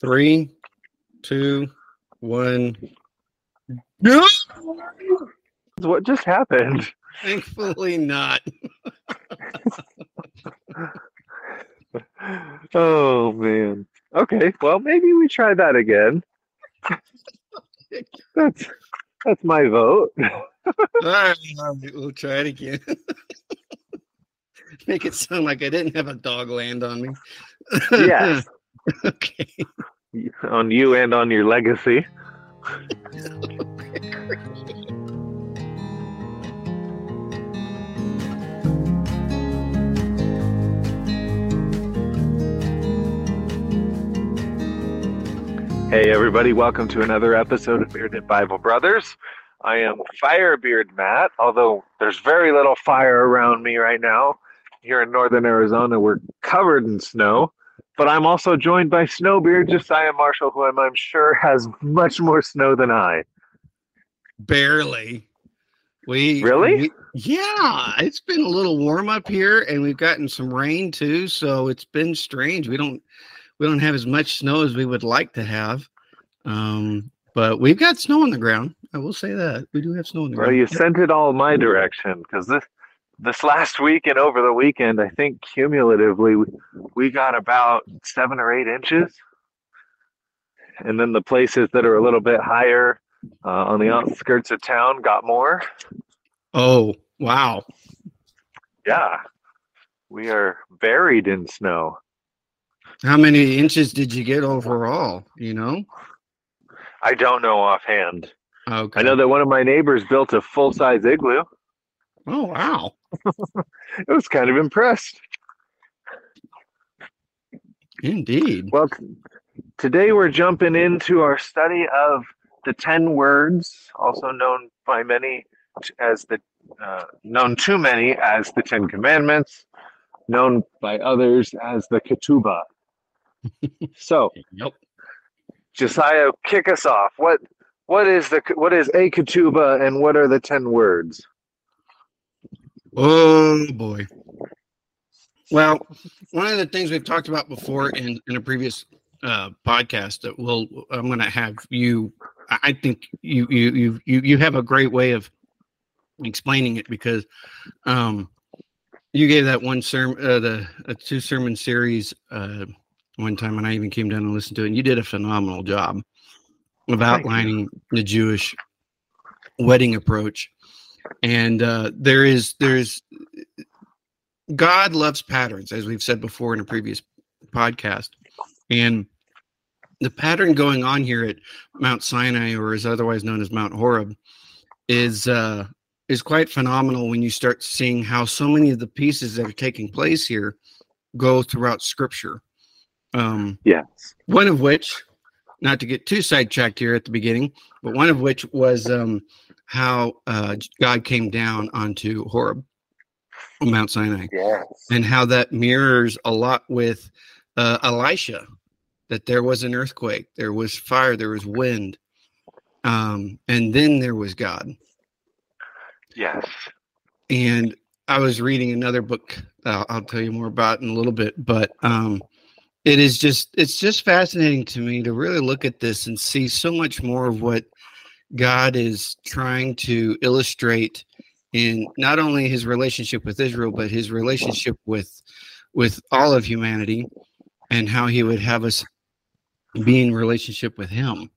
Three, two, one. What just happened? Thankfully not. oh man. Okay, well maybe we try that again. That's that's my vote. all, right, all right, we'll try it again. Make it sound like I didn't have a dog land on me. Yes. okay. on you and on your legacy. Hey, everybody, welcome to another episode of Bearded Bible Brothers. I am Firebeard Matt, although there's very little fire around me right now. Here in northern Arizona, we're covered in snow, but I'm also joined by Snowbeard Josiah Marshall, who I'm, I'm sure has much more snow than I. Barely. We Really? we- yeah, it's been a little warm up here, and we've gotten some rain too. So it's been strange. We don't we don't have as much snow as we would like to have, um, but we've got snow on the ground. I will say that we do have snow on the Well, ground. Well, you sent it all my direction because this this last week and over the weekend, I think cumulatively we, we got about seven or eight inches, and then the places that are a little bit higher uh, on the outskirts of town got more. Oh wow! Yeah, we are buried in snow. How many inches did you get overall? You know? I don't know offhand. Okay. I know that one of my neighbors built a full size igloo. Oh wow! I was kind of impressed. Indeed. Well, t- today we're jumping into our study of the ten words, also known by many as the uh, known to many as the Ten Commandments, known by others as the Ketubah. so, Yep. Josiah, kick us off. What what is the what is a Ketubah and what are the ten words? Oh boy. Well, one of the things we've talked about before in, in a previous uh, podcast that we'll I'm going to have you. I I think you you you you you have a great way of explaining it because um, you gave that one sermon, uh, the a two sermon series uh, one time, and I even came down and listened to it. And you did a phenomenal job of outlining the Jewish wedding approach. And uh, there is there's God loves patterns, as we've said before in a previous podcast. And the pattern going on here at Mount Sinai, or is otherwise known as Mount Horeb, is uh, is quite phenomenal when you start seeing how so many of the pieces that are taking place here go throughout Scripture. Um, Yes. one of which, not to get too sidetracked here at the beginning, but one of which was um, how uh, God came down onto Horeb, Mount Sinai Yes. and how that mirrors a lot with uh, Elisha. That there was an earthquake, there was fire, there was wind, um, and then there was God. Yes. And I was reading another book. Uh, I'll tell you more about in a little bit, but um, it is just it's just fascinating to me to really look at this and see so much more of what God is trying to illustrate in not only his relationship with Israel, but his relationship with with all of humanity, and how he would have us be in relationship with him.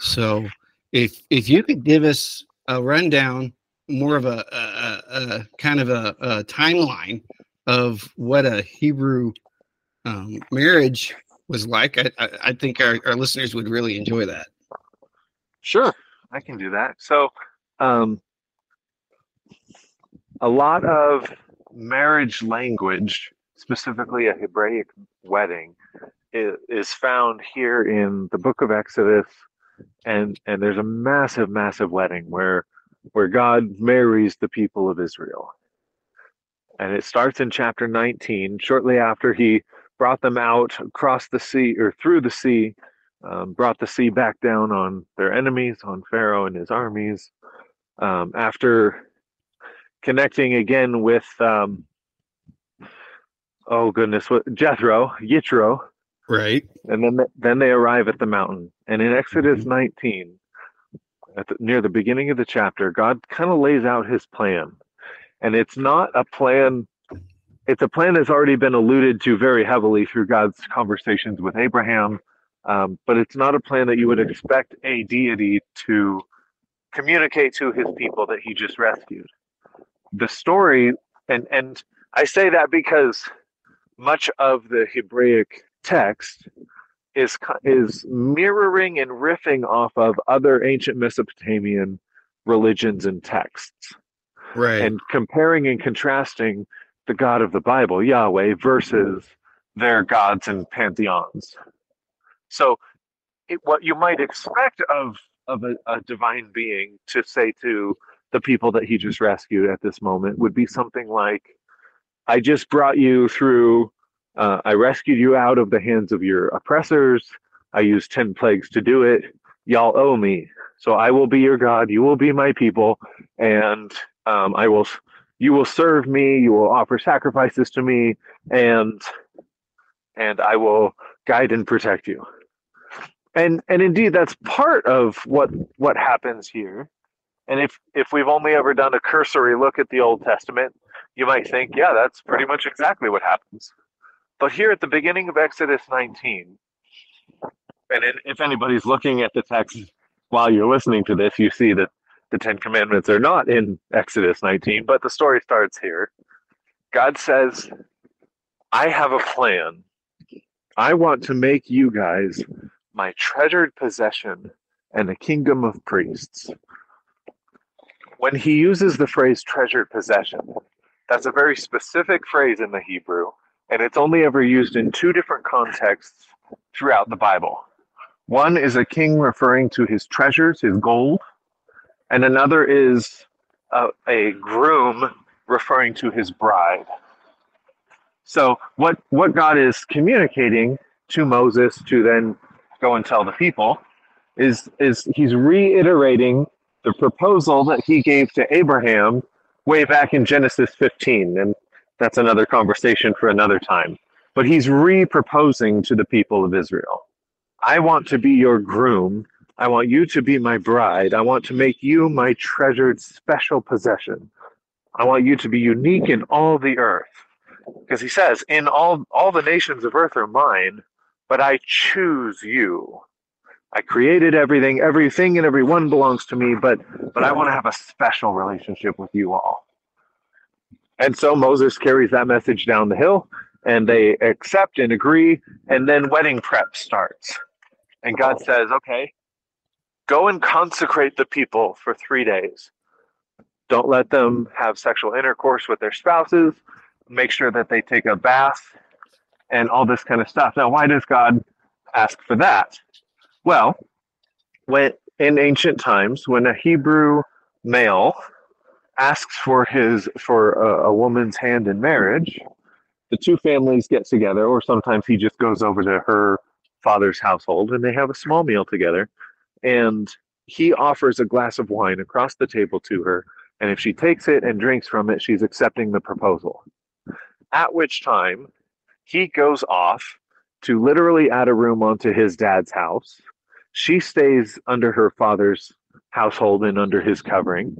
So, if if you could give us a rundown, more of a, a, a, kind of a, a timeline of what a Hebrew um, marriage was like, I, I, I think our, our listeners would really enjoy that. Sure, I can do that. So, um, a lot of marriage language, specifically a Hebraic wedding, is, found here in the book of Exodus, and and there's a massive, massive wedding where where God marries the people of Israel, and it starts in chapter 19, shortly after He brought them out across the sea or through the sea um, brought the sea back down on their enemies, on Pharaoh and his armies. Um, after connecting again with, um, oh goodness, what Jethro, Yitro, Right. And then then they arrive at the mountain. And in Exodus mm-hmm. 19, at the, near the beginning of the chapter, God kind of lays out his plan. And it's not a plan it's a plan that's already been alluded to very heavily through God's conversations with Abraham, um, but it's not a plan that you would expect a deity to communicate to his people that he just rescued. The story, and and I say that because much of the Hebraic text is is mirroring and riffing off of other ancient Mesopotamian religions and texts, right? And comparing and contrasting the God of the Bible, Yahweh, versus their gods and pantheons. So, it, what you might expect of of a, a divine being to say to the people that he just rescued at this moment would be something like, "I just brought you through. Uh, I rescued you out of the hands of your oppressors. I used ten plagues to do it. Y'all owe me." So I will be your God, you will be my people, and um, I will you will serve me, you will offer sacrifices to me, and and I will guide and protect you. And and indeed that's part of what what happens here. And if if we've only ever done a cursory look at the Old Testament, you might think, yeah, that's pretty much exactly what happens. But here at the beginning of Exodus 19, and if anybody's looking at the text while you're listening to this, you see that the Ten Commandments are not in Exodus 19, but the story starts here. God says, I have a plan. I want to make you guys my treasured possession and a kingdom of priests. When he uses the phrase treasured possession, that's a very specific phrase in the Hebrew, and it's only ever used in two different contexts throughout the Bible. One is a king referring to his treasures, his gold, and another is a, a groom referring to his bride. So what what God is communicating to Moses to then go and tell the people is is he's reiterating the proposal that he gave to Abraham way back in Genesis 15 and that's another conversation for another time. But he's re-proposing to the people of Israel. I want to be your groom I want you to be my bride. I want to make you my treasured special possession. I want you to be unique in all the earth. Because he says, in all all the nations of earth are mine, but I choose you. I created everything, everything and everyone belongs to me, but but I want to have a special relationship with you all. And so Moses carries that message down the hill and they accept and agree and then wedding prep starts. And God says, "Okay, Go and consecrate the people for three days. Don't let them have sexual intercourse with their spouses. Make sure that they take a bath and all this kind of stuff. Now, why does God ask for that? Well, when in ancient times, when a Hebrew male asks for his for a, a woman's hand in marriage, the two families get together, or sometimes he just goes over to her father's household and they have a small meal together and he offers a glass of wine across the table to her and if she takes it and drinks from it she's accepting the proposal at which time he goes off to literally add a room onto his dad's house. She stays under her father's household and under his covering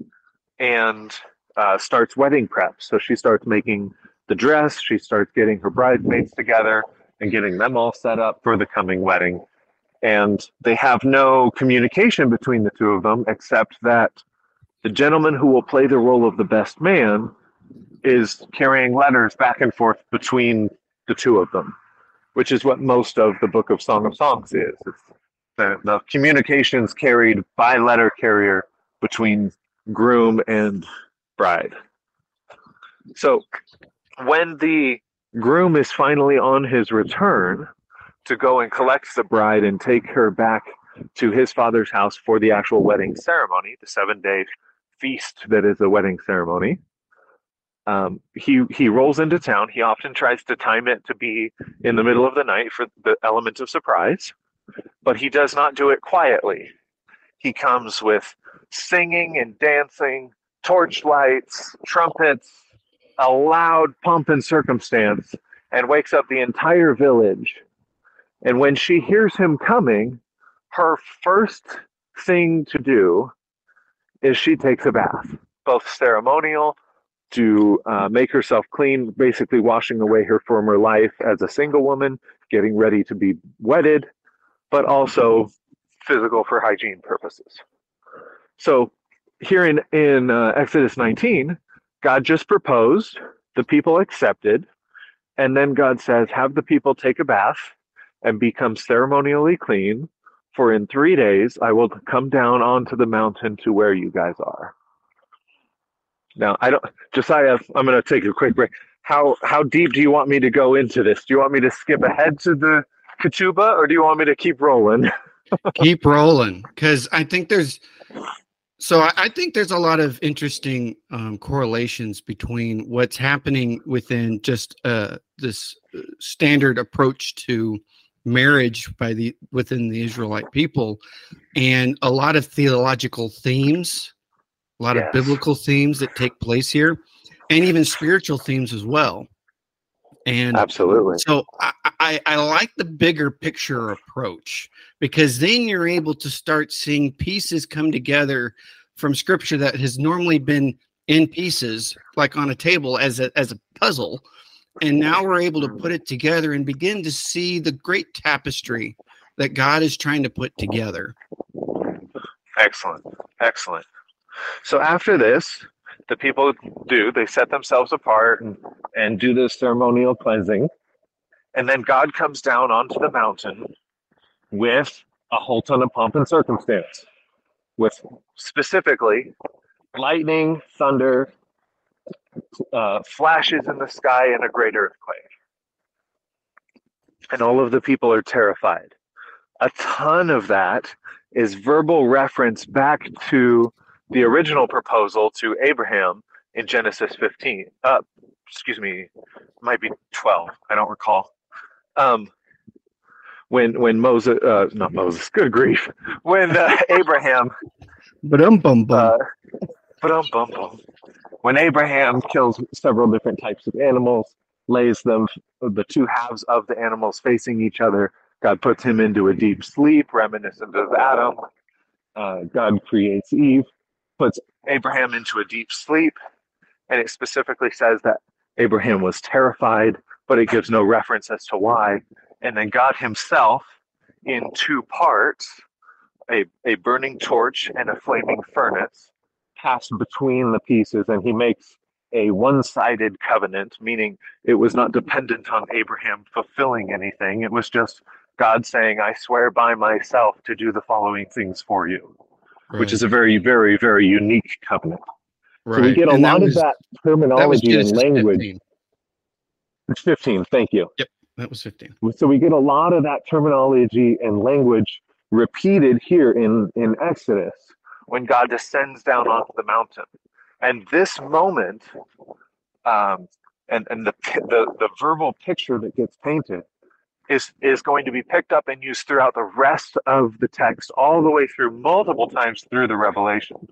and uh, starts wedding prep so she starts making the dress she starts getting her bridesmaids together and getting them all set up for the coming wedding. And they have no communication between the two of them except that the gentleman who will play the role of the best man is carrying letters back and forth between the two of them, which is what most of the book of Song of Songs is. It's the, the communications carried by letter carrier between groom and bride. So when the groom is finally on his return, to go and collect the bride and take her back to his father's house for the actual wedding ceremony, the seven day feast that is a wedding ceremony. Um, he he rolls into town. He often tries to time it to be in the middle of the night for the element of surprise, but he does not do it quietly. He comes with singing and dancing, torch lights, trumpets, a loud pomp and circumstance, and wakes up the entire village And when she hears him coming, her first thing to do is she takes a bath, both ceremonial to uh, make herself clean, basically washing away her former life as a single woman, getting ready to be wedded, but also physical for hygiene purposes. So here in, in uh, Exodus 19, God just proposed, the people accepted, and then God says, Have the people take a bath and become ceremonially clean, for in three days I will come down onto the mountain to where you guys are. Now, I don't, Josiah, I'm going to take a quick break. How, how deep do you want me to go into this? Do you want me to skip ahead to the ketubah or do you want me to keep rolling? keep rolling because I think there's so I, I, think there's a lot of interesting um, correlations between what's happening within just uh, this uh, standard approach to marriage by the within the Israelite people, and a lot of theological themes, a lot yes. of biblical themes that take place here, and even spiritual themes as well. And absolutely. So I, I, I like the bigger picture approach because then you're able to start seeing pieces come together from scripture that has normally been in pieces, like on a table as a as a puzzle. And now we're able to put it together and begin to see the great tapestry that God is trying to put together. Excellent. Excellent. So after this, the people do, they set themselves apart and, and do this ceremonial cleansing. And then God comes down onto the mountain with a whole ton of pomp and circumstance, with specifically lightning, thunder, uh, flashes in the sky, and a great earthquake. And all of the people are terrified. A ton of that is verbal reference back to the original proposal to Abraham in Genesis 15. Uh, excuse me, might be 12. I don't recall. Um, when when Moses, uh, not Moses, good grief, when uh, Abraham, but um bum bum, but um bum bum, when Abraham kills several different types of animals, lays them the two halves of the animals facing each other. God puts him into a deep sleep, reminiscent of Adam. Uh, God creates Eve, puts Abraham into a deep sleep, and it specifically says that Abraham was terrified, but it gives no reference as to why and then God Himself in two parts, a, a burning torch and a flaming furnace, pass between the pieces, and He makes a one sided covenant, meaning it was not dependent on Abraham fulfilling anything. It was just God saying, I swear by myself to do the following things for you, right. which is a very, very, very unique covenant. Right. So we get a and lot was, of that terminology that and language. 15. It's 15, thank you. Yep. That was 15. So we get a lot of that terminology and language repeated here in, in Exodus when God descends down onto the mountain. And this moment, um, and, and the, the, the verbal picture that gets painted is, is going to be picked up and used throughout the rest of the text, all the way through multiple times through the Revelation.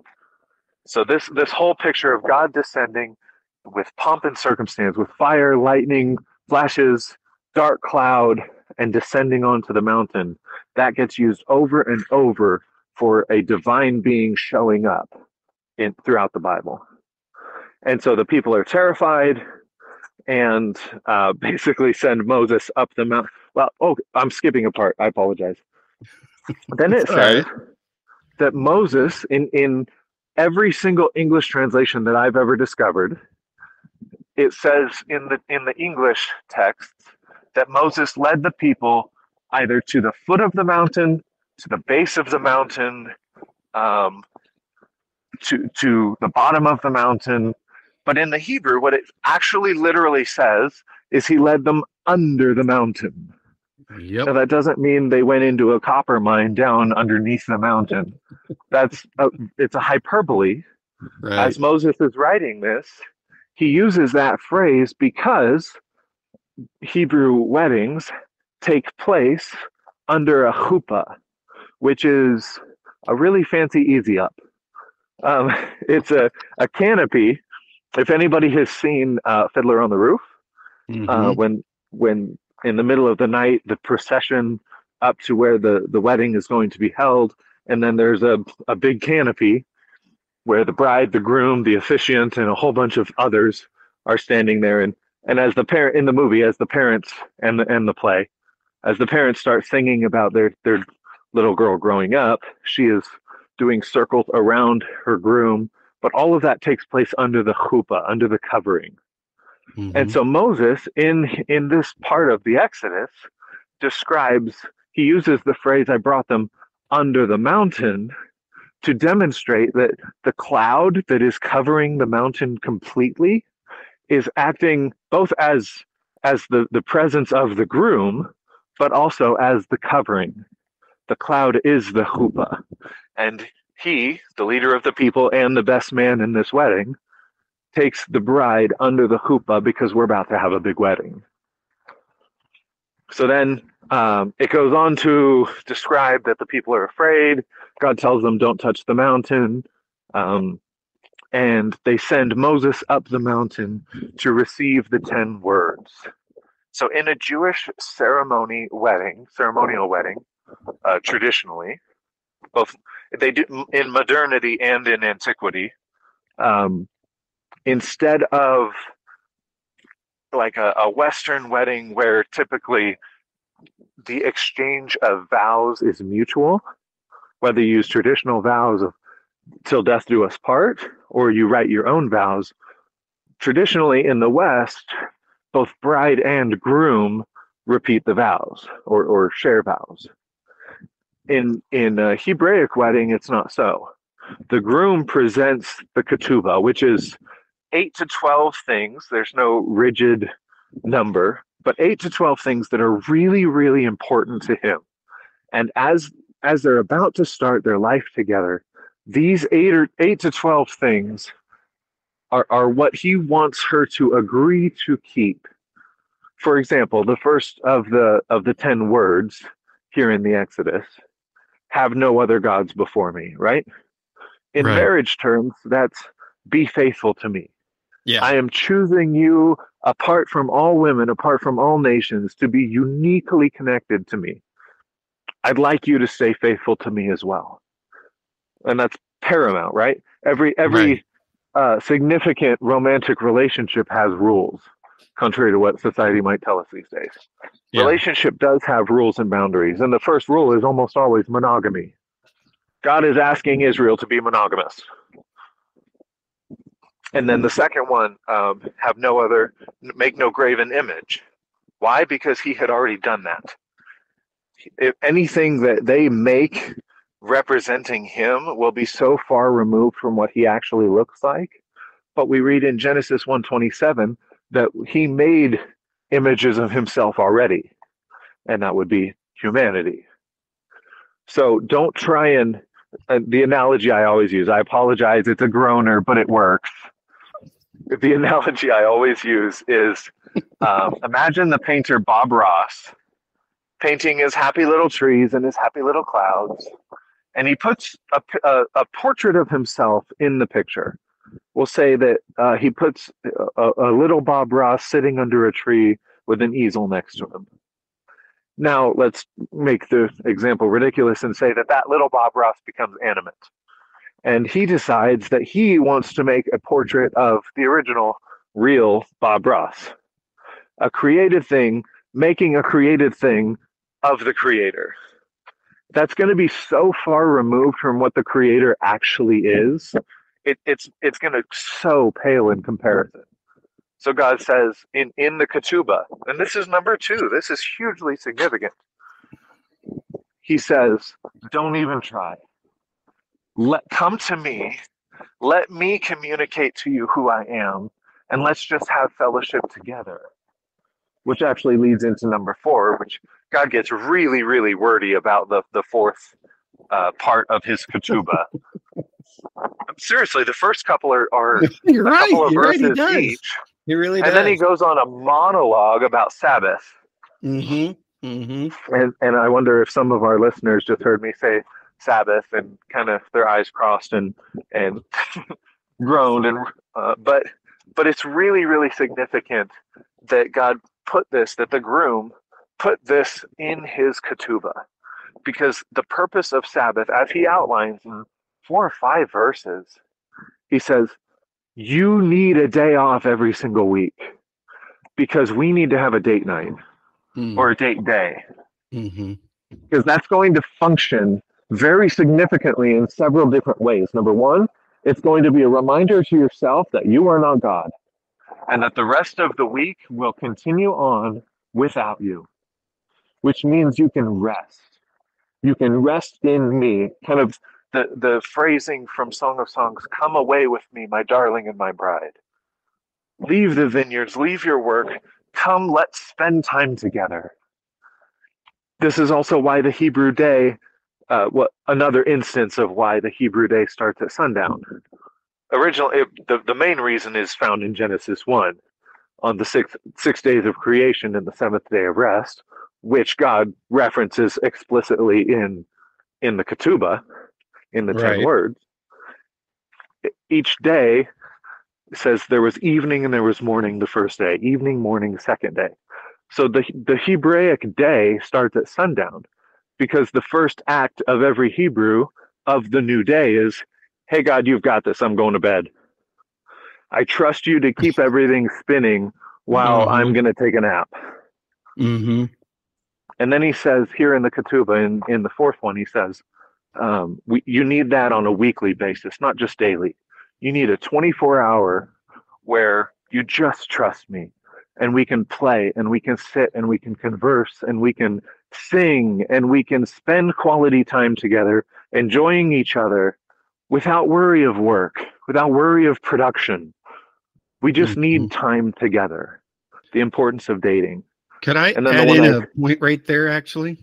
So this this whole picture of God descending with pomp and circumstance, with fire, lightning, flashes, dark cloud and descending onto the mountain, that gets used over and over for a divine being showing up in throughout the Bible. And so the people are terrified and uh, basically send Moses up the mountain. Well, oh, I'm skipping a part. I apologize. then it says right. that Moses, in, in every single English translation that I've ever discovered, it says in the in the English texts that Moses led the people either to the foot of the mountain, to the base of the mountain, um, to to the bottom of the mountain. But in the Hebrew, what it actually literally says is he led them under the mountain. Yep. Now that doesn't mean they went into a copper mine down underneath the mountain. That's a, it's a hyperbole. Right. As Moses is writing this, he uses that phrase because Hebrew weddings take place under a chuppah, which is a really fancy easy up. Um, it's a, a canopy. If anybody has seen uh, Fiddler on the Roof, uh, mm-hmm. uh, when when in the middle of the night, the procession up to where the, the wedding is going to be held. And then there's a, a big canopy where the bride, the groom, the officiant, and a whole bunch of others are standing there. And, and as the parent in the movie, as the parents and the, and the play, as the parents start singing about their, their little girl growing up, she is doing circles around her groom. But all of that takes place under the chuppah, under the covering. Mm-hmm. And so Moses, in in this part of the Exodus, describes he uses the phrase "I brought them under the mountain" to demonstrate that the cloud that is covering the mountain completely is acting both as as the, the presence of the groom, but also as the covering. The cloud is the chuppah. And he, the leader of the people and the best man in this wedding, takes the bride under the chuppah because we're about to have a big wedding. So then um, it goes on to describe that the people are afraid. God tells them, don't touch the mountain. Um, and they send Moses up the mountain to receive the 10 words. So in a Jewish ceremony wedding, ceremonial wedding, uh, traditionally, both they do in modernity and in antiquity, um, instead of like a, a Western wedding where typically the exchange of vows is mutual, whether you use traditional vows of till death do us part or you write your own vows. Traditionally in the West, both bride and groom repeat the vows or, or share vows. In in a Hebraic wedding, it's not so. The groom presents the ketubah, which is eight to 12 things. There's no rigid number, but eight to 12 things that are really, really important to him. And as as they're about to start their life together, these eight or eight to 12 things are, are what he wants her to agree to keep. For example, the first of the of the 10 words here in the Exodus, have no other gods before me, right? In right. marriage terms, that's be faithful to me. Yeah. I am choosing you apart from all women, apart from all nations, to be uniquely connected to me. I'd like you to stay faithful to me as well. And that's paramount, right? Every every right. uh, significant romantic relationship has rules, contrary to what society might tell us these days. Yeah. Relationship does have rules and boundaries, and the first rule is almost always monogamy. God is asking Israel to be monogamous. And then the second one, um, have no other, make no graven image. Why? Because he had already done that. If anything that they make representing him will be so far removed from what he actually looks like. But we read in Genesis 127 that he made images of himself already, and that would be humanity. So don't try and uh, the analogy I always use. I apologize, it's a groaner, but it works the analogy I always use is um, imagine the painter Bob Ross painting his happy little trees and his happy little clouds, and he puts a, a, a portrait of himself in the picture. We'll say that uh, he puts a, a little Bob Ross sitting under a tree with an easel next to him. Now, let's make the example ridiculous and say that that little Bob Ross becomes animate and he decides that he wants to make a portrait of the original real Bob Ross. A created thing, making a created thing of the creator. That's going to be so far removed from what the creator actually is. It, it's it's going to so pale in comparison. So God says in in the ketubah, and this is number two. This is hugely significant. He says, "Don't even try." Let come to me. Let me communicate to you who i am and let's just have fellowship together. Which actually leads into number four which god gets really really wordy about the, the fourth uh, part of his ketubah. Seriously the first couple are, are you're right you're right he each, he really does. and then he goes on a monologue about sabbath. Mm-hmm Mm-hmm. And, and I wonder if some of our listeners just heard me say Sabbath and kind of their eyes crossed and and groaned and uh, but but it's really really significant that God put this that the groom put this in his ketubah. Because the purpose of Sabbath, as he outlines in four or five verses, he says, You need a day off every single week because we need to have a date night Mm. or a date day. Hmm because that's going to function very significantly in several different ways. Number one, it's going to be a reminder to yourself that you are not God and that the rest of the week will continue on without you, which means you can rest. You can rest in me. Kind of the, the phrasing from Song of Songs come away with me, my darling and my bride. Leave the vineyards, leave your work, come, let's spend time together. This is also why the Hebrew day uh, what another instance of why the Hebrew day starts at sundown. Originally, it, the the main reason is found in Genesis one, on the six six days of creation and the seventh day of rest, which God references explicitly in in the Ketubah, in the ten words. E- Each day says there was evening and there was morning the first day, evening, morning, second day. So the the Hebraic day starts at sundown because the first act of every Hebrew of the new day is, Hey, God, you've got this. I'm going to bed. I trust you to keep everything spinning while Mhm. I'm going to take a nap. hmm And then he says here in the Ketubah, in, in the fourth one, he says, um, we, you need that on a weekly basis, not just daily. You need a 24 hour where you just trust me and we can play and we can sit and we can converse and we can sing and we can spend quality time together, enjoying each other without worry of work, without worry of production. We just need time together. The importance of dating. Could I And then add one in I- a point right there? Actually,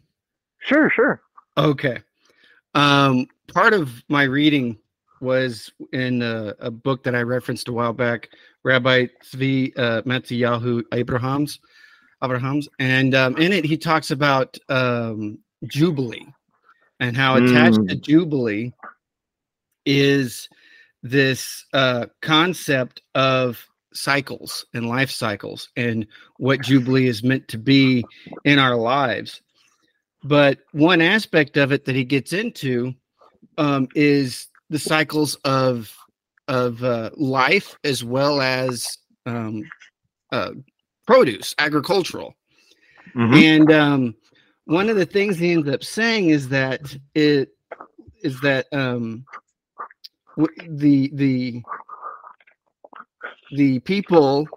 Sure, sure. okay. Um, part of my reading was in a, a book that I referenced a while back, Rabbi Tzvi uh, Matziyahu Abrahams, Abrahams, and um, in it he talks about um, Jubilee and how attached to Jubilee is this uh, concept of cycles and life cycles and what Jubilee is meant to be in our lives. But one aspect of it that he gets into um, is the cycles of of uh, life as well as um, uh, produce, agricultural. Mhm. And um, one of the things he ends up saying is that it is that um, w- the the the people.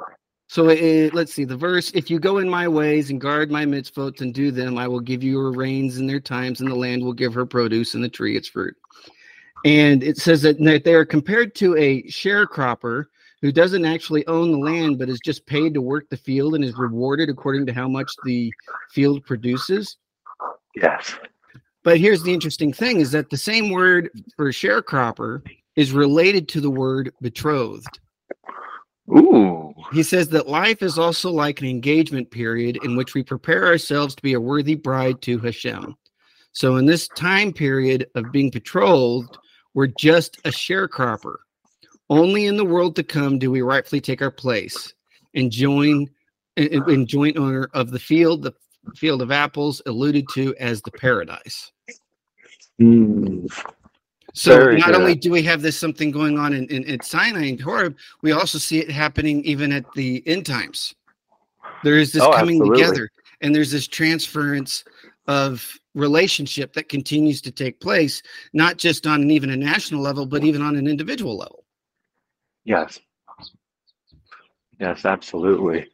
So it, let's see the verse. If you go in my ways and guard my mitzvot and do them, I will give you her rains in their times, and the land will give her produce, and the tree its fruit. And it says that that they are compared to a sharecropper who doesn't actually own the land, but is just paid to work the field and is rewarded according to how much the field produces. Yes. But here's the interesting thing is that the same word for sharecropper is related to the word betrothed. Ooh. He says that life is also like an engagement period in which we prepare ourselves to be a worthy bride to Hashem. So in this time period of being betrothed, we're just a sharecropper. Only in the world to come do we rightfully take our place and join in, in joint owner of the field, the field of apples alluded to as the paradise. Mm. So Very not good. only do we have this something going on in, in, in Sinai and Horeb, we also see it happening even at the end times. There is this Oh, coming absolutely. together, and there's this transference of relationship that continues to take place, not just on an, even a national level, but even on an individual level. Yes. Yes, absolutely.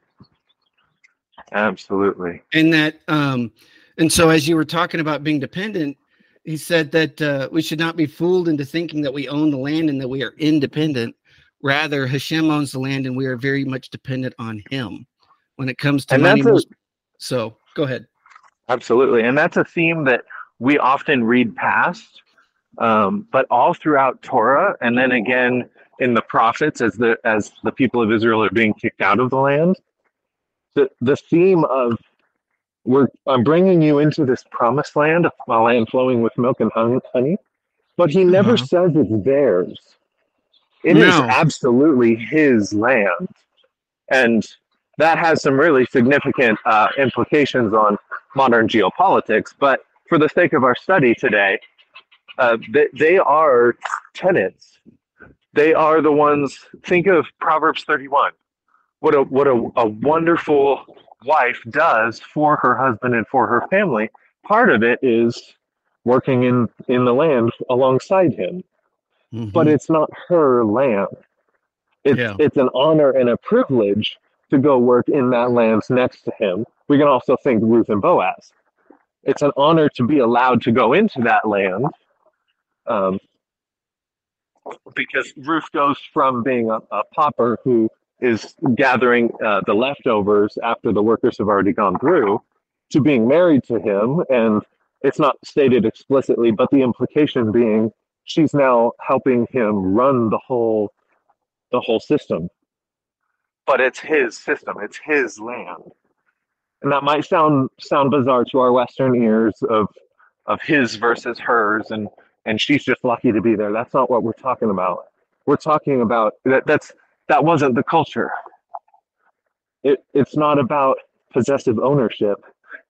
Absolutely. And that, um, and so as you were talking about being dependent, he said that uh, we should not be fooled into thinking that we own the land and that we are independent. Rather, Hashem owns the land, and we are very much dependent on Him when it comes to And money. a- so, go ahead. Absolutely. And that's a theme that we often read past, um, but all throughout Torah, and then again in the prophets as the as the people of Israel are being kicked out of the land, the the theme of we're I'm bringing you into this promised land, a land flowing with milk and honey, but he never Uh-huh. says it's theirs. It is No. absolutely his land, and that has some really significant uh, implications on modern geopolitics. But for the sake of our study today, uh, they, they are tenants. They are the ones. Think of Proverbs 31. What a what a, a wonderful wife does for her husband and for her family. Part of it is working in in the land alongside him, mm-hmm. but it's not her land. It's yeah. it's an honor and a privilege to go work in that land next to him. We can also think Ruth and Boaz. It's an honor to be allowed to go into that land um, because Ruth goes from being a, a pauper who is gathering uh, the leftovers after the workers have already gone through to being married to him. And it's not stated explicitly, but the implication being she's now helping him run the whole the whole system. But it's his system, it's his land. And that might sound sound bizarre to our Western ears of of his versus hers and and she's just lucky to be there. That's not what we're talking about. We're talking about that that's that wasn't the culture. It it's not about possessive ownership.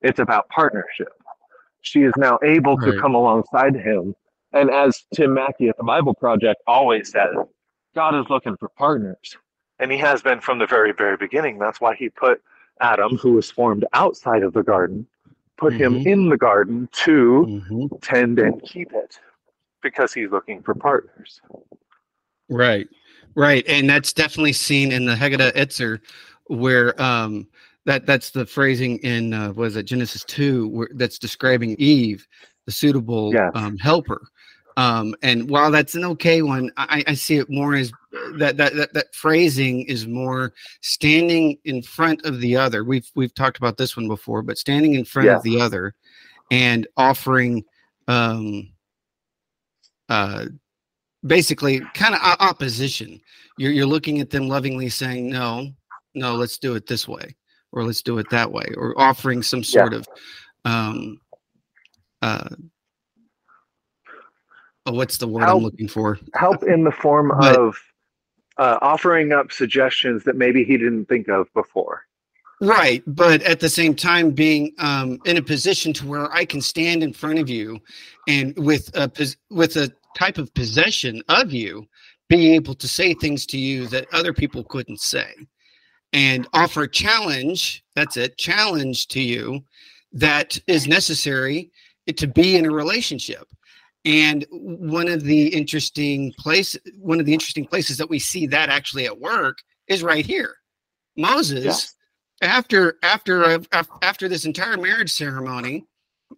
It's about partnership. She is now able right. to come alongside him. And as Tim Mackie at the Bible Project always says, God is looking for partners. And he has been from the very, very beginning. That's why he put Adam, who was formed outside of the garden, put mm-hmm. him in the garden to mm-hmm. tend and keep it because he's looking for partners. Right, right, and that's definitely seen in the Haggadah Etzer, where um, that that's the phrasing in uh, was it Genesis two, where that's describing Eve, the suitable yes. um, helper. Um, and while that's an okay one, I, I see it more as that, that that that phrasing is more standing in front of the other. We've we've talked about this one before, but standing in front of the other and offering um uh, basically kind of opposition. You're, you're looking at them lovingly saying, no, no, let's do it this way, or let's do it that way, or offering some sort yeah. of, um, uh, oh, what's the word help, I'm looking for? Help in the form but, of uh, offering up suggestions that maybe he didn't think of before. Right, but at the same time, being um, in a position to where I can stand in front of you, and with a with a type of possession of you, be able to say things to you that other people couldn't say, and offer challenge. That's it, challenge to you that is necessary to be in a relationship. And one of the interesting place, one of the interesting places that we see that actually at work is right here. Moses. Yeah after after uh, after this entire marriage ceremony,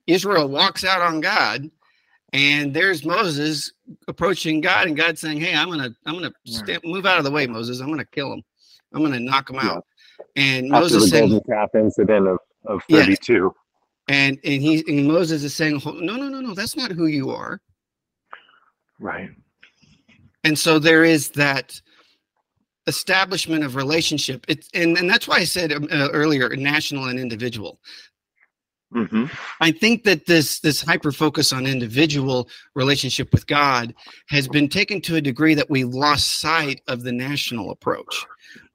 Israel walks out on God, and there's Moses approaching God, and God saying, "Hey, I'm gonna I'm gonna st- move out of the way, Moses. I'm gonna kill him. I'm gonna knock him out." And after Moses the saying, golden calf incident of of 32. Yeah. And and he and Moses is saying, "No, no, no, no. That's not who you are." Right. And so there is that establishment of relationship. It's and, and that's why i said um, uh, earlier national and individual. Mm-hmm. i think that this this hyper focus on individual relationship with god has been taken to a degree that we lost sight of the national approach.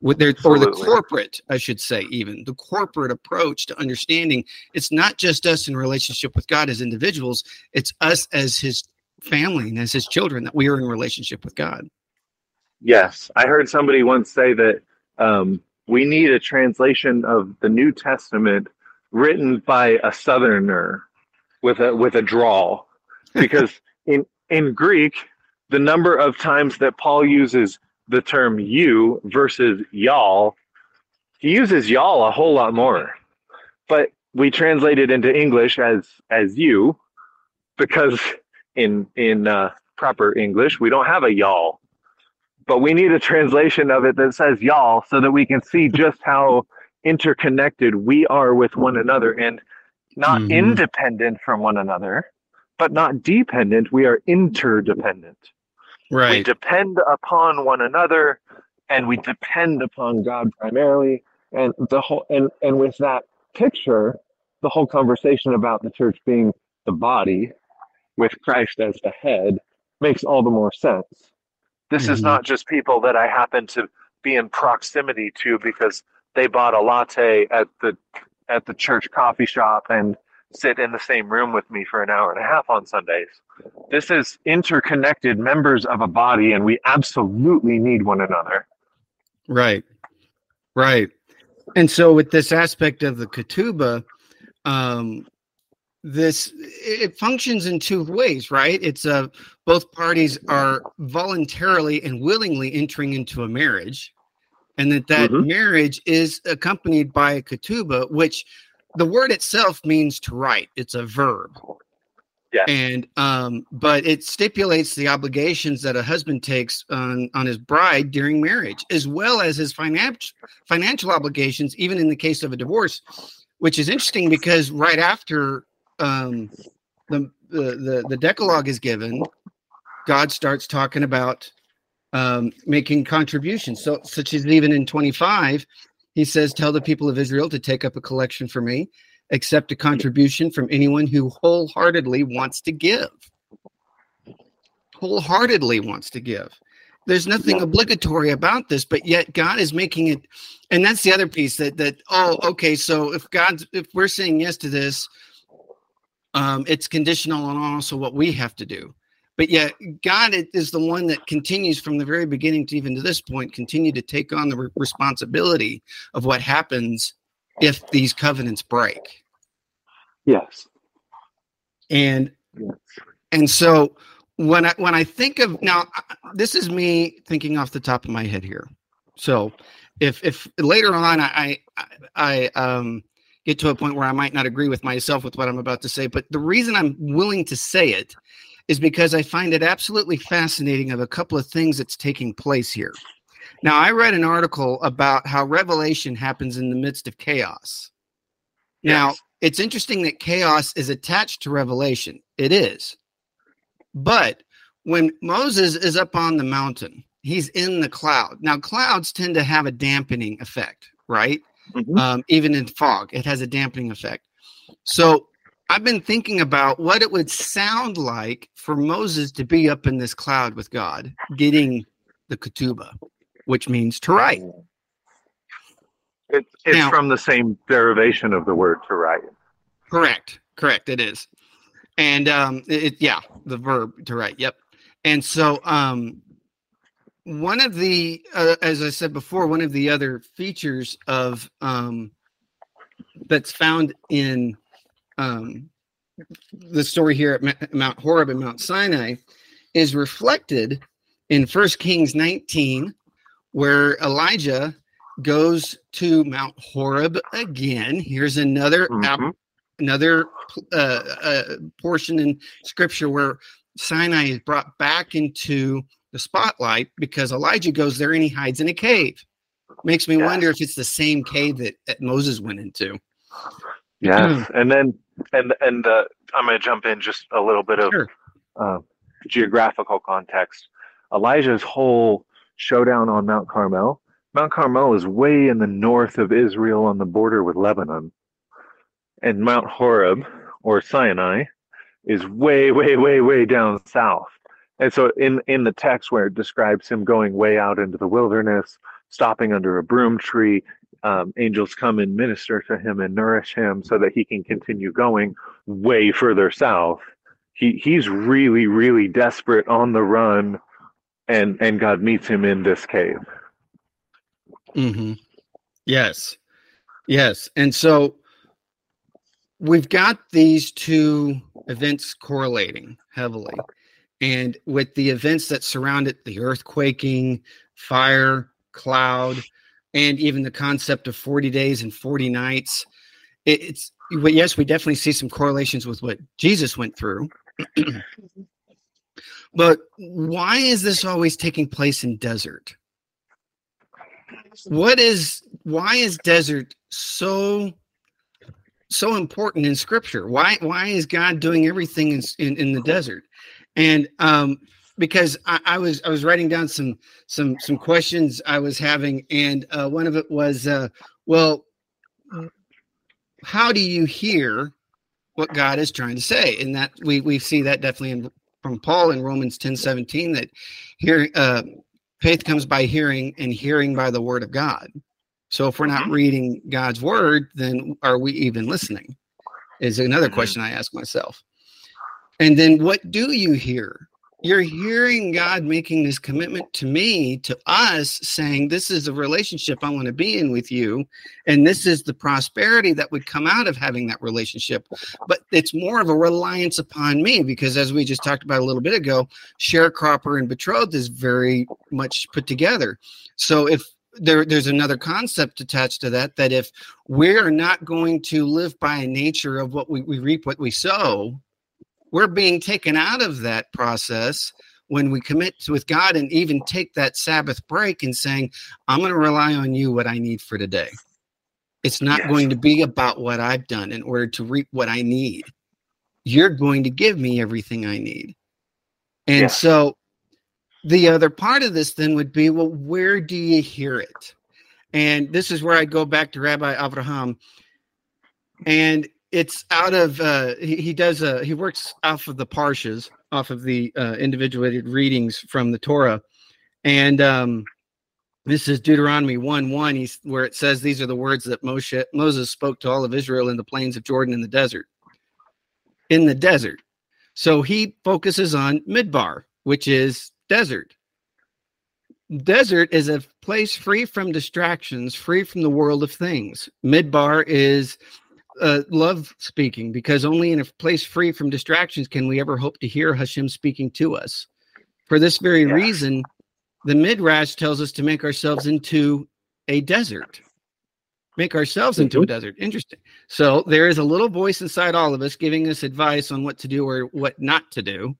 With their or the corporate i should say even. The corporate approach to understanding it's not just us in relationship with god as individuals it's us as his family and as his children that we are in relationship with god Yes, I heard somebody once say that um, we need a translation of the New Testament written by a Southerner with a with a drawl, because in in Greek, the number of times that Paul uses the term "you" versus "y'all," he uses "y'all" a whole lot more, but we translate it into English as as "you" because in in uh, proper English we don't have a "y'all." But we need a translation of it that says y'all so that we can see just how interconnected we are with one another and not mm-hmm. independent from one another, but not dependent. We are interdependent. Right. We depend upon one another and we depend upon God primarily. And the whole and, and with that picture, the whole conversation about the church being the body with Christ as the head makes all the more sense. This mm-hmm. is not just people that I happen to be in proximity to because they bought a latte at the at the church coffee shop and sit in the same room with me for an hour and a half on Sundays. This is interconnected members of a body, and we absolutely need one another. Right, right. And so, with this aspect of the ketubah, um, this it functions in two ways, right? It's a uh, both parties are voluntarily and willingly entering into a marriage, and that that mm-hmm. marriage is accompanied by a ketubah, which the word itself means to write. It's a verb. Yeah. And um, but it stipulates the obligations that a husband takes on on his bride during marriage, as well as his financial financial obligations, even in the case of a divorce, which is interesting because right after um, the, the the Decalogue is given, God starts talking about um, making contributions. So, such as even in 25, he says, Tell the people of Israel to take up a collection for me, accept a contribution from anyone who wholeheartedly wants to give. Wholeheartedly wants to give. There's nothing obligatory about this, but yet God is making it. And that's the other piece that, that, oh, okay, so if God's, if we're saying yes to this, um, it's conditional on also what we have to do. But yet god is the one that continues from the very beginning to even to this point continue to take on the re- responsibility of what happens if these covenants break. Yes. And yes. and so when i when i think of now this is me thinking off the top of my head here. So if if later on i i, I um get to a point where i might not agree with myself with what i'm about to say but the reason i'm willing to say it is because I find it absolutely fascinating of a couple of things that's taking place here. Now, I read an article about how revelation happens in the midst of chaos. Yes. Now, it's interesting that chaos is attached to revelation. It is. But when Moses is up on the mountain, he's in the cloud. Now, clouds tend to have a dampening effect, right? Mm-hmm. Um, even in fog, it has a dampening effect. So I've been thinking about what it would sound like for Moses to be up in this cloud with God, getting the ketubah, which means to write. It, it's now, from the same derivation of the word to write. Correct. Correct. It is. And um, it, yeah, the verb to write. Yep. And so um, one of the, uh, as I said before, one of the other features of um, that's found in um, the story here at Mount Horeb and Mount Sinai is reflected in First Kings 19, where Elijah goes to Mount Horeb again. Here's another mm-hmm. another uh, uh, portion in Scripture where Sinai is brought back into the spotlight because Elijah goes there and he hides in a cave. Makes me yes. wonder if it's the same cave that, that Moses went into. Yes, hmm. and then and and uh, I'm going to jump in just a little bit of sure. uh, geographical context. Elijah's whole showdown on Mount Carmel. Mount Carmel is way in the north of Israel on the border with Lebanon, and Mount Horeb or Sinai is way, way, way, way down south. And so, in in the text where it describes him going way out into the wilderness, stopping under a broom tree, um, angels come and minister to him and nourish him so that he can continue going way further south. He he's really really desperate on the run, and and God meets him in this cave. Hmm. Yes. Yes. And so we've got these two events correlating heavily. And with the events that surround it, the earthquaking, fire, cloud, and even the concept of 40 days and 40 nights. It, it's yes, we definitely see some correlations with what Jesus went through. Mm-hmm. but why is this always taking place in desert? What is why is desert so so important in scripture? Why why is God doing everything in in, in the desert? And um because I, I, was I was writing down some some some questions I was having, and uh, one of it was, uh, well, how do you hear what God is trying to say? And that we we see that definitely in, from Paul in Romans ten seventeen that here uh, faith comes by hearing, and hearing by the word of God. So if we're not Mhm. reading God's word, then are we even listening? Is another Mhm. question I ask myself. And then what do you hear? You're hearing God making this commitment to me, to us, saying, This is a relationship I want to be in with you. And this is the prosperity that would come out of having that relationship. But it's more of a reliance upon me because, as we just talked about a little bit ago, sharecropper and betrothed is very much put together. So if there, there's another concept attached to that, that if we're not going to live by a nature of what we, we reap, what we sow, we're being taken out of that process when we commit with God and even take that Sabbath break and saying, I'm going to rely on you what I need for today. It's not Yes. going to be about what I've done in order to reap what I need. You're going to give me everything I need. And Yes. so the other part of this then would be well, where do you hear it? And this is where I go back to Rabbi Abraham. And it's out of uh he, he does uh he works off of the parshas, off of the uh individuated readings from the Torah. And um this is Deuteronomy 1 1, he's, where it says, These are the words that Moshe, Moses spoke to all of Israel in the plains of Jordan in the desert. In the desert. So he focuses on Midbar, which is desert. Desert is a place free from distractions, free from the world of things. Midbar is uh, love speaking because only in a place free from distractions can we ever hope to hear Hashem speaking to us. For this very Yeah. reason, the Midrash tells us to make ourselves into a desert. Make ourselves into a desert. Interesting. So there is a little voice inside all of us giving us advice on what to do or what not to do.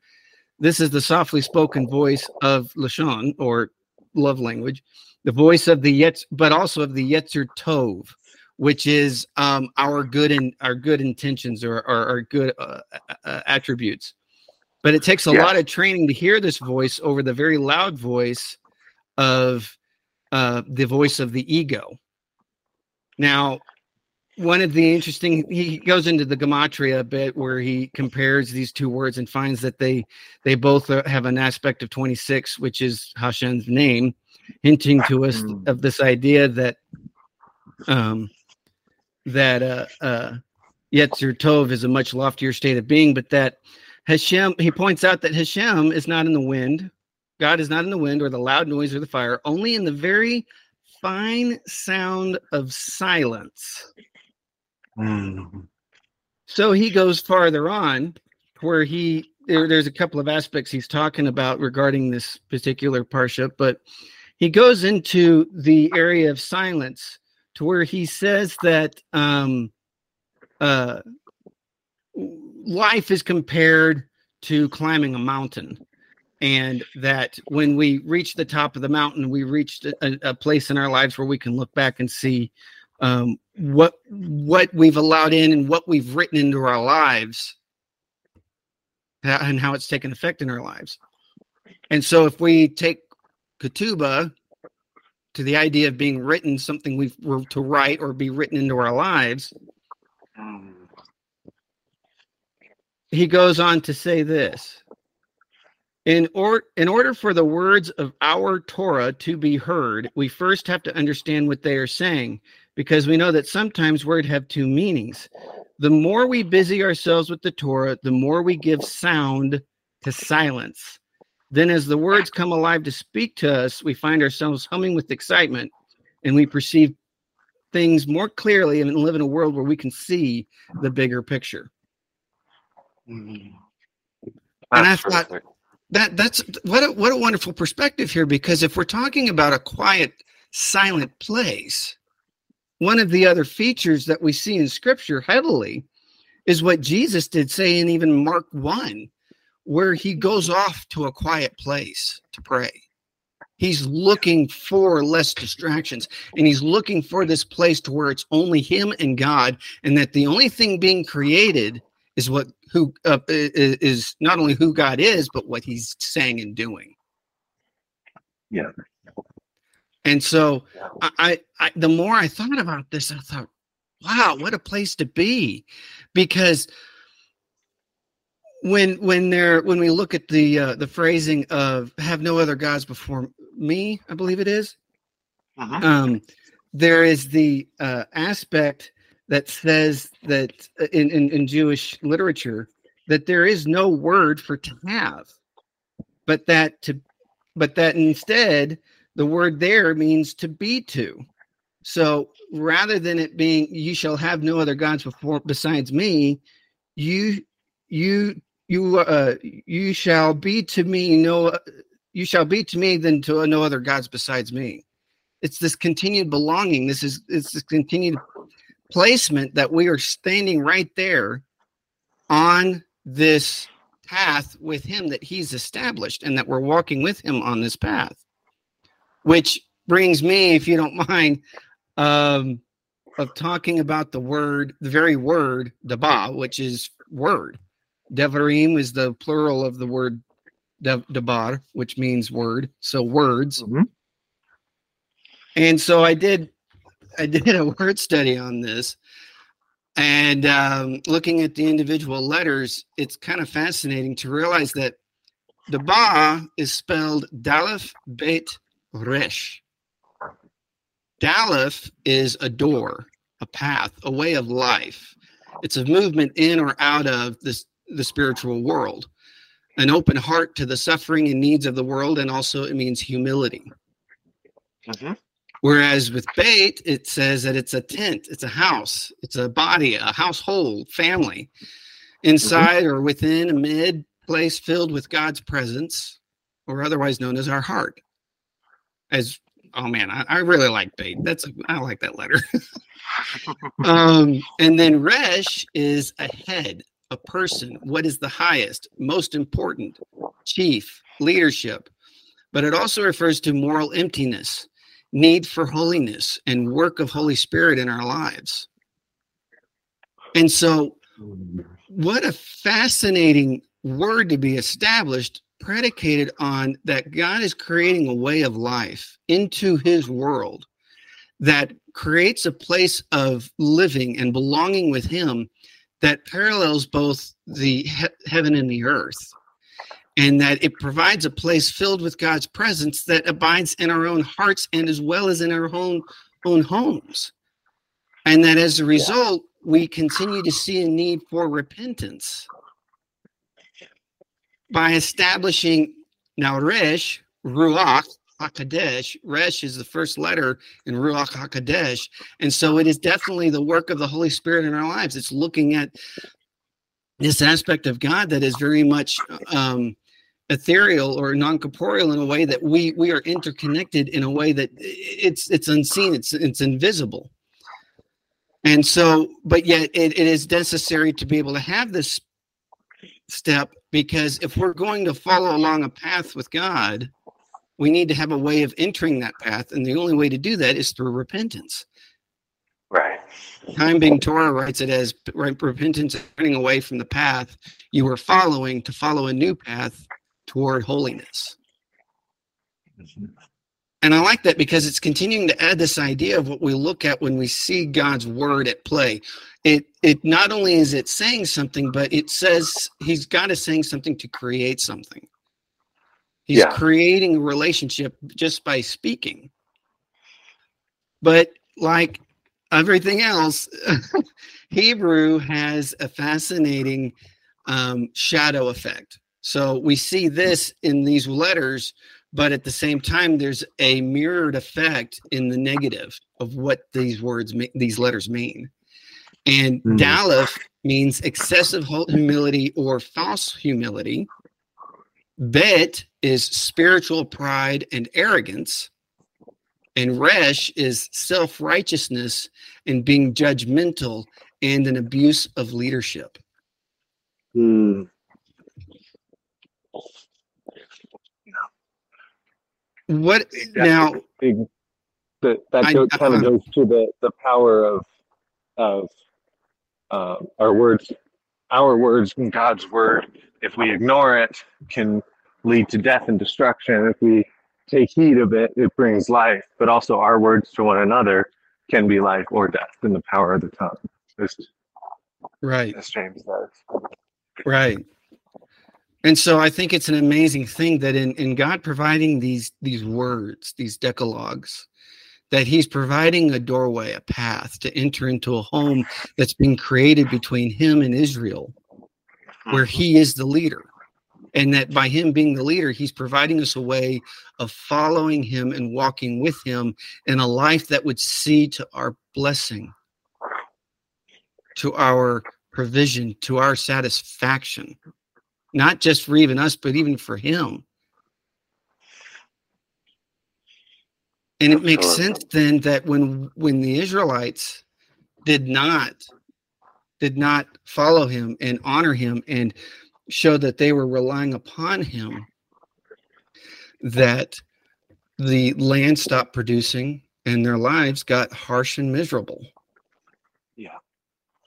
This is the softly spoken voice of Lashon or love language, the voice of the Yetz, but also of the Yetzer Tov, which is um, our good and our good intentions or, our good uh, uh, attributes. But it takes a Yeah. lot of training to hear this voice over the very loud voice of uh, the voice of the ego. Now, one of the interesting he goes into the gematria a bit where he compares these two words and finds that they they both uh, have an aspect of 26 which is Hashem's name hinting to us Hmm. of this idea that um that uh uh Yetzer Tov is a much loftier state of being but that Hashem he points out that Hashem is not in the wind God is not in the wind or the loud noise or the fire only in the very fine sound of silence Mm. so he goes farther on where he there, there's a couple of aspects he's talking about regarding this particular parsha, but he goes into the area of silence to where he says that um, uh, life is compared to climbing a mountain. And that when we reach the top of the mountain, we reached a, a place in our lives where we can look back and see um, what what we've allowed in and what we've written into our lives and how it's taken effect in our lives. And so if we take Ketubah to the idea of being written, something we've were to write or be written into our lives, he goes on to say this. In, or, in order for the words of our Torah to be heard, we first have to understand what they are saying, because we know that sometimes words have two meanings. The more we busy ourselves with the Torah, the more we give sound to silence. Then, as the words come alive to speak to us, we find ourselves humming with excitement and we perceive things more clearly and live in a world where we can see the bigger picture. Mm. And I thought- that that's what a, what a wonderful perspective here because if we're talking about a quiet silent place one of the other features that we see in scripture heavily is what jesus did say in even mark 1 where he goes off to a quiet place to pray he's looking for less distractions and he's looking for this place to where it's only him and god and that the only thing being created is what who uh, is not only who God is, but what He's saying and doing. Yeah. And so, I, I, the more I thought about this, I thought, wow, what a place to be, because when when there when we look at the uh, the phrasing of "have no other gods before me," I believe it is. Mhm. Um, there is the uh, aspect that says that uh, in, in, in Jewish literature that there is no word for to have, but that to but that instead the word there means to be to. So rather than it being you shall have no other gods before besides me, you you you uh you shall be to me no you shall be to me than to no other gods besides me. It's this continued belonging. This is it's this continued placement that we are standing right there on this path with him that he's established and that we're walking with him on this path which brings me if you don't mind um, of talking about the word the very word daba which is word devarim is the plural of the word debar which means word so words mm-hmm. and so i did i did a word study on this and um, looking at the individual letters, it's kind of fascinating to realize that debar is spelled Dalef Bet Resh. Dalef is a door, a path, a way of life. It's a movement in or out of this, the spiritual world, an open heart to the suffering and needs of the world, and also it means humility. Mm-hmm. Whereas with bait, it says that it's a tent, it's a house, it's a body, a household, family, inside mm-hmm. or within a mid place filled with God's presence, or otherwise known as our heart. As oh man, I, I really like bait. That's a, I like that letter. um, and then resh is a head, a person. What is the highest, most important, chief, leadership? But it also refers to moral emptiness need for holiness and work of Holy Spirit in our lives. And so, what a fascinating word to be established, predicated on that God is creating a way of life into his world that creates a place of living and belonging with him that parallels both the he- heaven and the earth and that it provides a place filled with God's presence that abides in our own hearts and as well as in our own own homes. And that as a result, we continue to see a need for repentance by establishing now Resh, Ruach, HaKadosh. Resh is the first letter in Ruach HaKadosh. And so it is definitely the work of the Holy Spirit in our lives. It's looking at this aspect of God that is very much um, ethereal or non-corporeal in a way that we we are interconnected in a way that it's it's unseen it's it's invisible and so but yet it, it is necessary to be able to have this step because if we're going to follow along a path with god we need to have a way of entering that path and the only way to do that is through repentance right Time being Torah writes it as right, repentance turning away from the path you were following to follow a new path toward holiness. And I like that because it's continuing to add this idea of what we look at when we see God's word at play. It it not only is it saying something, but it says he's God is saying something to create something. He's yeah. creating a relationship just by speaking. But like everything else, Hebrew has a fascinating um, shadow effect. So we see this in these letters, but at the same time, there's a mirrored effect in the negative of what these words, these letters mean. And mm. Daleth means excessive humility or false humility. Bet is spiritual pride and arrogance. And Resh is self righteousness and being judgmental and an abuse of leadership. Mm. What now? that that I, kind of goes to the the power of of uh, our words, our words, God's word. If we ignore it, can lead to death and destruction. If we take heed of it, it brings life. But also, our words to one another can be life or death in the power of the tongue. right, as James says. Right and so i think it's an amazing thing that in, in god providing these these words these decalogues that he's providing a doorway, a path to enter into a home that's been created between him and Israel, where he is the leader. And that by him being the leader, he's providing us a way of following him and walking with him in a life that would see to our blessing, to our provision, to our satisfaction, not just for even us, but even for him. And it makes sense then that when when the Israelites did not did not follow him and honor him and show that they were relying upon him, that the land stopped producing and their lives got harsh and miserable. Yeah.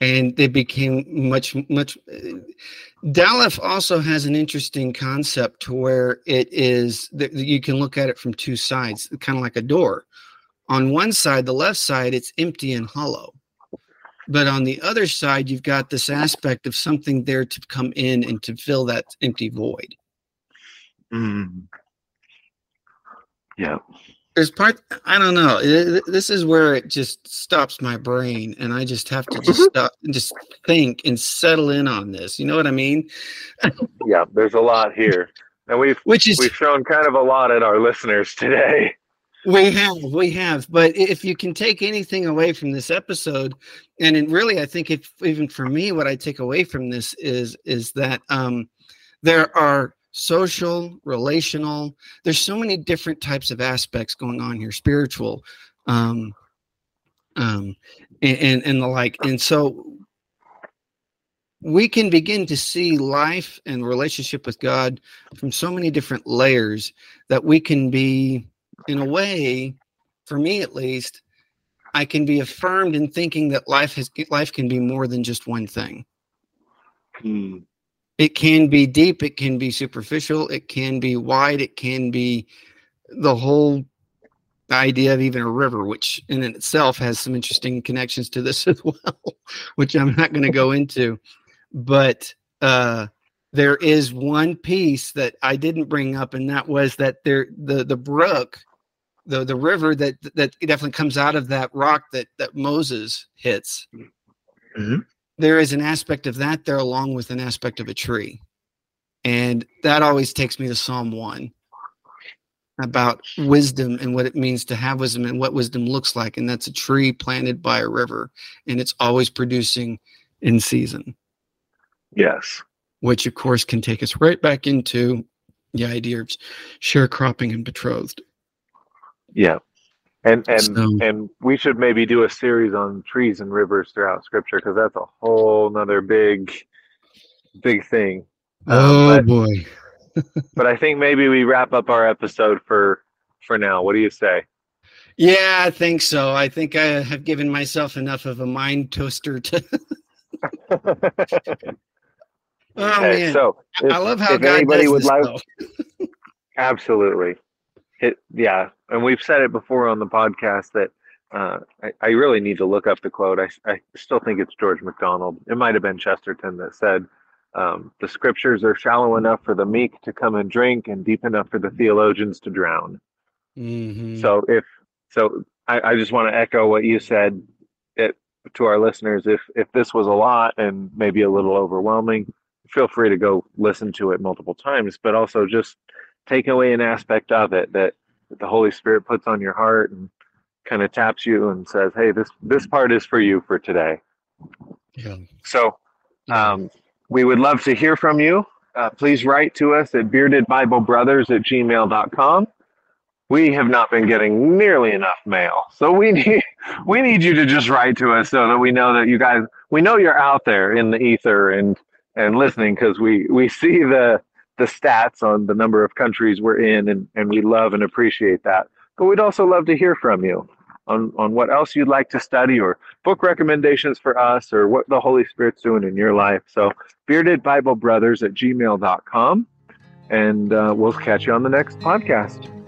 And they became much, much. Daleth also has an interesting concept to where it is that you can look at it from two sides, kind of like a door. On one side, the left side, it's empty and hollow. But on the other side, you've got this aspect of something there to come in and to fill that empty void. Mm. Yeah. There's part I don't know. This is where it just stops my brain, and I just have to just stop and just think and settle in on this. You know what I mean? yeah. There's a lot here, and we've which is we've shown kind of a lot at our listeners today. We have, we have. But if you can take anything away from this episode, and really, I think, if even for me, what I take away from this is is that um, there are social, relational. There's so many different types of aspects going on here, spiritual, um, um, and, and and the like. And so we can begin to see life and relationship with God from so many different layers that we can be in a way, for me at least, I can be affirmed in thinking that life has life can be more than just one thing. Hmm. It can be deep, it can be superficial, it can be wide, it can be the whole idea of even a river, which in itself has some interesting connections to this as well, which I'm not going to go into. But uh, there is one piece that I didn't bring up, and that was that there the the brook the the river that that definitely comes out of that rock that that Moses hits. Mm-hmm. There is an aspect of that there, along with an aspect of a tree, and that always takes me to Psalm one about wisdom and what it means to have wisdom and what wisdom looks like, and that's a tree planted by a river, and it's always producing in season. Yes, which of course can take us right back into the idea of sharecropping and betrothed. Yeah. And and So- and we should maybe do a series on trees and rivers throughout scripture because that's a whole nother big big thing. Um, oh but- boy. But I think maybe we wrap up our episode for for now. What do you say? Yeah, I think so. I think I have given myself enough of a mind toaster to. oh Okay, man, so if, I love how if God anybody would like- Absolutely. It, yeah. And we've said it before on the podcast that uh, I, I really need to look up the quote. I, I still think it's George MacDonald. It might have been Chesterton that said, um, The scriptures are shallow enough for the meek to come and drink and deep enough for the theologians to drown. Mhm. So if so, I, I just want to echo what you said it, to our listeners. If if this was a lot and maybe a little overwhelming, feel free to go listen to it multiple times. But also just take away an aspect of it that, that the Holy Spirit puts on your heart and kind of taps you and says, "Hey, this this part is for you for today." yeah. So um, we would love to hear from you. Uh, please write to us at beardedbiblebrothers at gmail.com. We have not been getting nearly enough mail. So we need we need you to just write to us so that we know that you guys we know you're out there in the ether and and listening because we we see the the stats on the number of countries we're in and, and we love and appreciate that. But we'd also love to hear from you on, on what else you'd like to study or book recommendations for us or what the Holy Spirit's doing in your life. So, beardedbiblebrothers at gmail.com. And uh, we'll catch you on the next podcast.